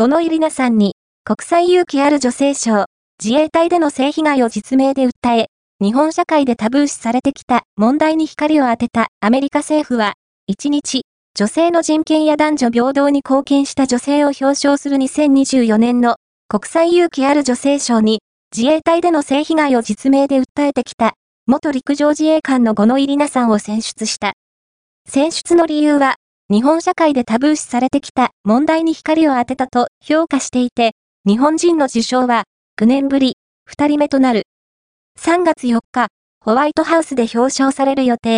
五ノ井里奈さんに、国際勇気ある女性賞、自衛隊での性被害を実名で訴え、日本社会でタブー視されてきた問題に光を当てたアメリカ政府は、1日、女性の人権や男女平等に貢献した女性を表彰する2024年の国際勇気ある女性賞に、自衛隊での性被害を実名で訴えてきた、元陸上自衛官の五ノ井里奈さんを選出した。選出の理由は、日本社会でタブー視されてきた問題に光を当てたと評価していて、日本人の受賞は9年ぶり、2人目となる。3月4日、ホワイトハウスで表彰される予定。